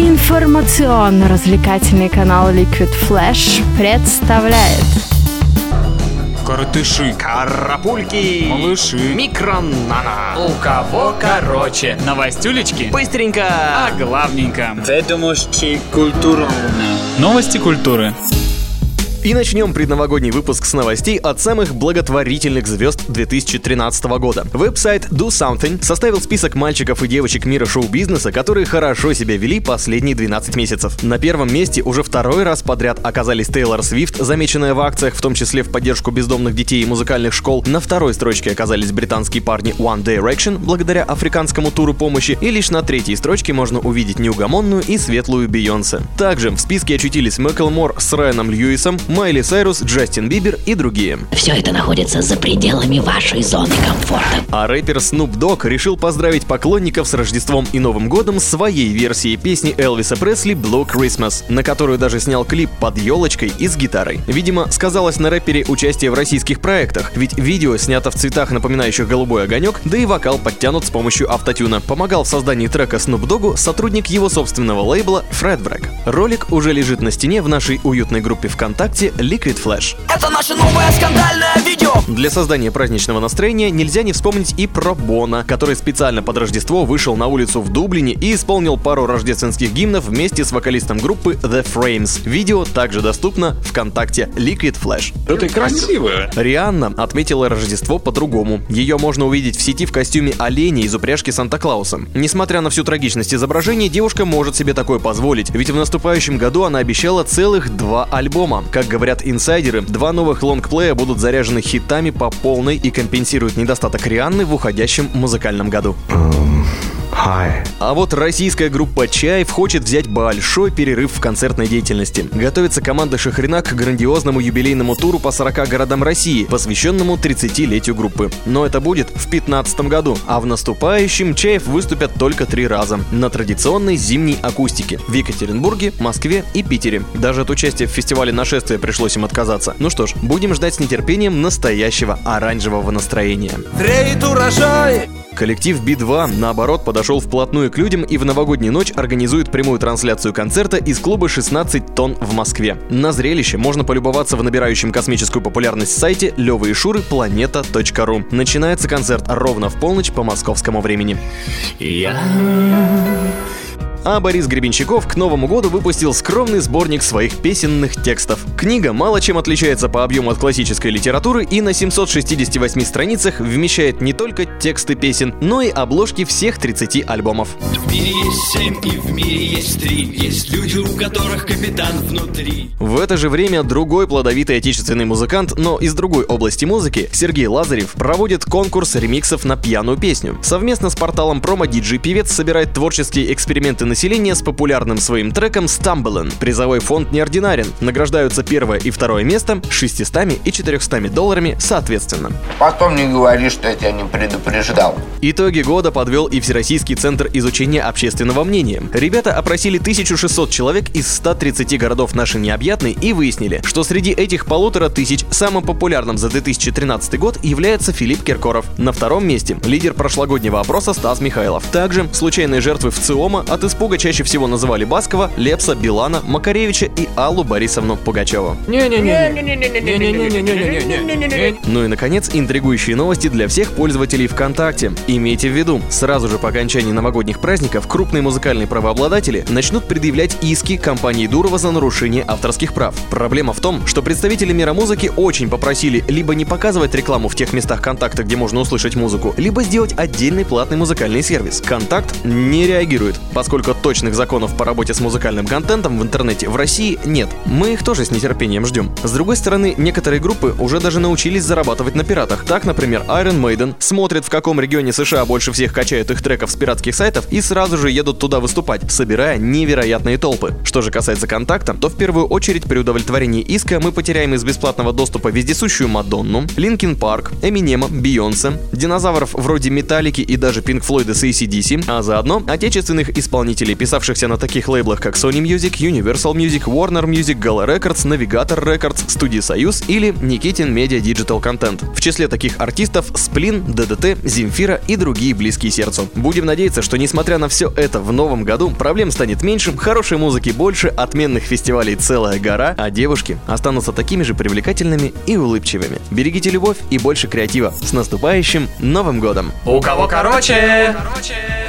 Информационно-развлекательный канал Liquid Flash представляет Коротыши, Карапульки, малыши, микронана. у кого короче. Новостюлечки Быстренько. о главненьком. Ведомости культурно. Новости культуры. И начнем предновогодний выпуск с новостей от самых благотворительных звезд 2013 года. Веб-сайт Do Something составил список мальчиков и девочек мира шоу-бизнеса, которые хорошо себя вели последние 12 месяцев. На первом месте уже второй раз подряд оказались Тейлор Свифт, замеченная в акциях, в том числе в поддержку бездомных детей и музыкальных школ. На второй строчке оказались британские парни One Direction, благодаря африканскому туру помощи, и лишь на третьей строчке можно увидеть неугомонную и светлую Бейонсе. Также в списке очутились Мэклмор с Райаном Льюисом, Майли Сайрус, Джастин Бибер и другие. Все это находится за пределами вашей зоны комфорта. А рэпер Snoop Dogg решил поздравить поклонников с Рождеством и Новым годом своей версией песни Элвиса Пресли «Blue Christmas», на которую даже снял клип под елочкой и с гитарой. Видимо, сказалось на рэпере участие в российских проектах, ведь видео снято в цветах, напоминающих голубой огонек, да и вокал подтянут с помощью автотюна. Помогал в создании трека Snoop Dogg'у сотрудник его собственного лейбла Фред Брэг. Ролик уже лежит на стене в нашей уютной группе ВКонтакте Liquid Flash. Это наше новое скандальное видео! Для создания праздничного настроения нельзя не вспомнить и про Бона, который специально под Рождество вышел на улицу в Дублине и исполнил пару рождественских гимнов вместе с вокалистом группы The Frames. Видео также доступно ВКонтакте Liquid Flash. Это красиво. Рианна отметила Рождество по-другому. Ее можно увидеть в сети в костюме оленя из упряжки Санта-Клауса. Несмотря на всю трагичность изображения, девушка может себе такое позволить, ведь в наступающем году она обещала целых два альбома. Как говорят инсайдеры, два новых лонгплея будут заряжены хитами по полной и компенсируют недостаток Рианны в уходящем музыкальном году. А вот российская группа «Чаев» хочет взять большой перерыв в концертной деятельности. Готовится команда Шахрина к грандиозному юбилейному туру по 40 городам России, посвященному 30-летию группы. Но это будет в 2015 году, а в наступающем «Чаев» выступят только три раза на традиционной зимней акустике в Екатеринбурге, Москве и Питере. Даже от участия в фестивале нашествия пришлось им отказаться. Ну что ж, будем ждать с нетерпением настоящего оранжевого настроения. Треет урожай! Коллектив Би-2, наоборот, подошел вплотную к людям и в новогоднюю ночь организует прямую трансляцию концерта из клуба 16 тонн в Москве. На зрелище можно полюбоваться в набирающем космическую популярность сайте Лёва и Шуры Планета.ру. Начинается концерт ровно в полночь по московскому времени. А Борис Гребенщиков к Новому году выпустил скромный сборник своих песенных текстов. Книга мало чем отличается по объему от классической литературы и на 768 страницах вмещает не только тексты песен, но и обложки всех 30 альбомов. В мире есть семь, и в мире есть три. Есть люди, у которых капитан внутри. В это же время другой плодовитый отечественный музыкант, но из другой области музыки, Сергей Лазарев, проводит конкурс ремиксов на пьяную песню. Совместно с порталом промо DJ Певец собирает творческие эксперименты населения с популярным своим треком Stumbling. Призовой фонд неординарен. Награждаются первое и второе место 600 и 400 долларами соответственно. Потом не говори, что я тебя не предупреждал. Итоги года подвел и Всероссийский центр изучения общественного мнения. Ребята опросили 1600 человек из 130 городов нашей необъятной и выяснили, что среди этих полутора тысяч самым популярным за 2013 год является Филипп Киркоров. На втором месте лидер прошлогоднего опроса Стас Михайлов. Также случайные жертвы в ЦИОМа от испуга чаще всего называли Баскова, Лепса, Билана, Макаревича и Аллу Борисовну Пугачеву. Ну и, наконец, интригующие новости для всех пользователей ВКонтакте. Имейте в виду, сразу же по окончании новогодних праздников крупные музыкальные правообладатели начнут предъявлять иски компании Дурова за нарушение авторских прав. Проблема в том, что представители мира музыки очень попросили либо не показывать рекламу в тех местах контакта, где можно услышать музыку, либо сделать отдельный платный музыкальный сервис. Контакт не реагирует, поскольку точных законов по работе с музыкальным контентом в интернете в России нет. Мы их тоже с нетерпением ждем. С другой стороны, некоторые группы уже даже научились зарабатывать на пиратах. Так, например, Iron Maiden смотрит, в каком регионе США больше всех качают их треков с пиратских сайтов и сразу же едут туда выступать, собирая невероятные толпы. Что же касается контакта, то в первую очередь при удовлетворении иска мы потеряем из бесплатного доступа вездесущую Мадонну, Linkin Park, Эминема, Бейонсе, динозавров вроде Металлики и даже Пинк Флойда с ACDC, а заодно отечественных исполнителей исполнителей, писавшихся на таких лейблах, как Sony Music, Universal Music, Warner Music, Gala Records, Navigator Records, Студия Союз или Никитин Media Digital Content. В числе таких артистов Сплин, ДДТ, Земфира и другие близкие сердцу. Будем надеяться, что несмотря на все это в новом году, проблем станет меньше, хорошей музыки больше, отменных фестивалей целая гора, а девушки останутся такими же привлекательными и улыбчивыми. Берегите любовь и больше креатива. С наступающим Новым годом! У кого короче? короче.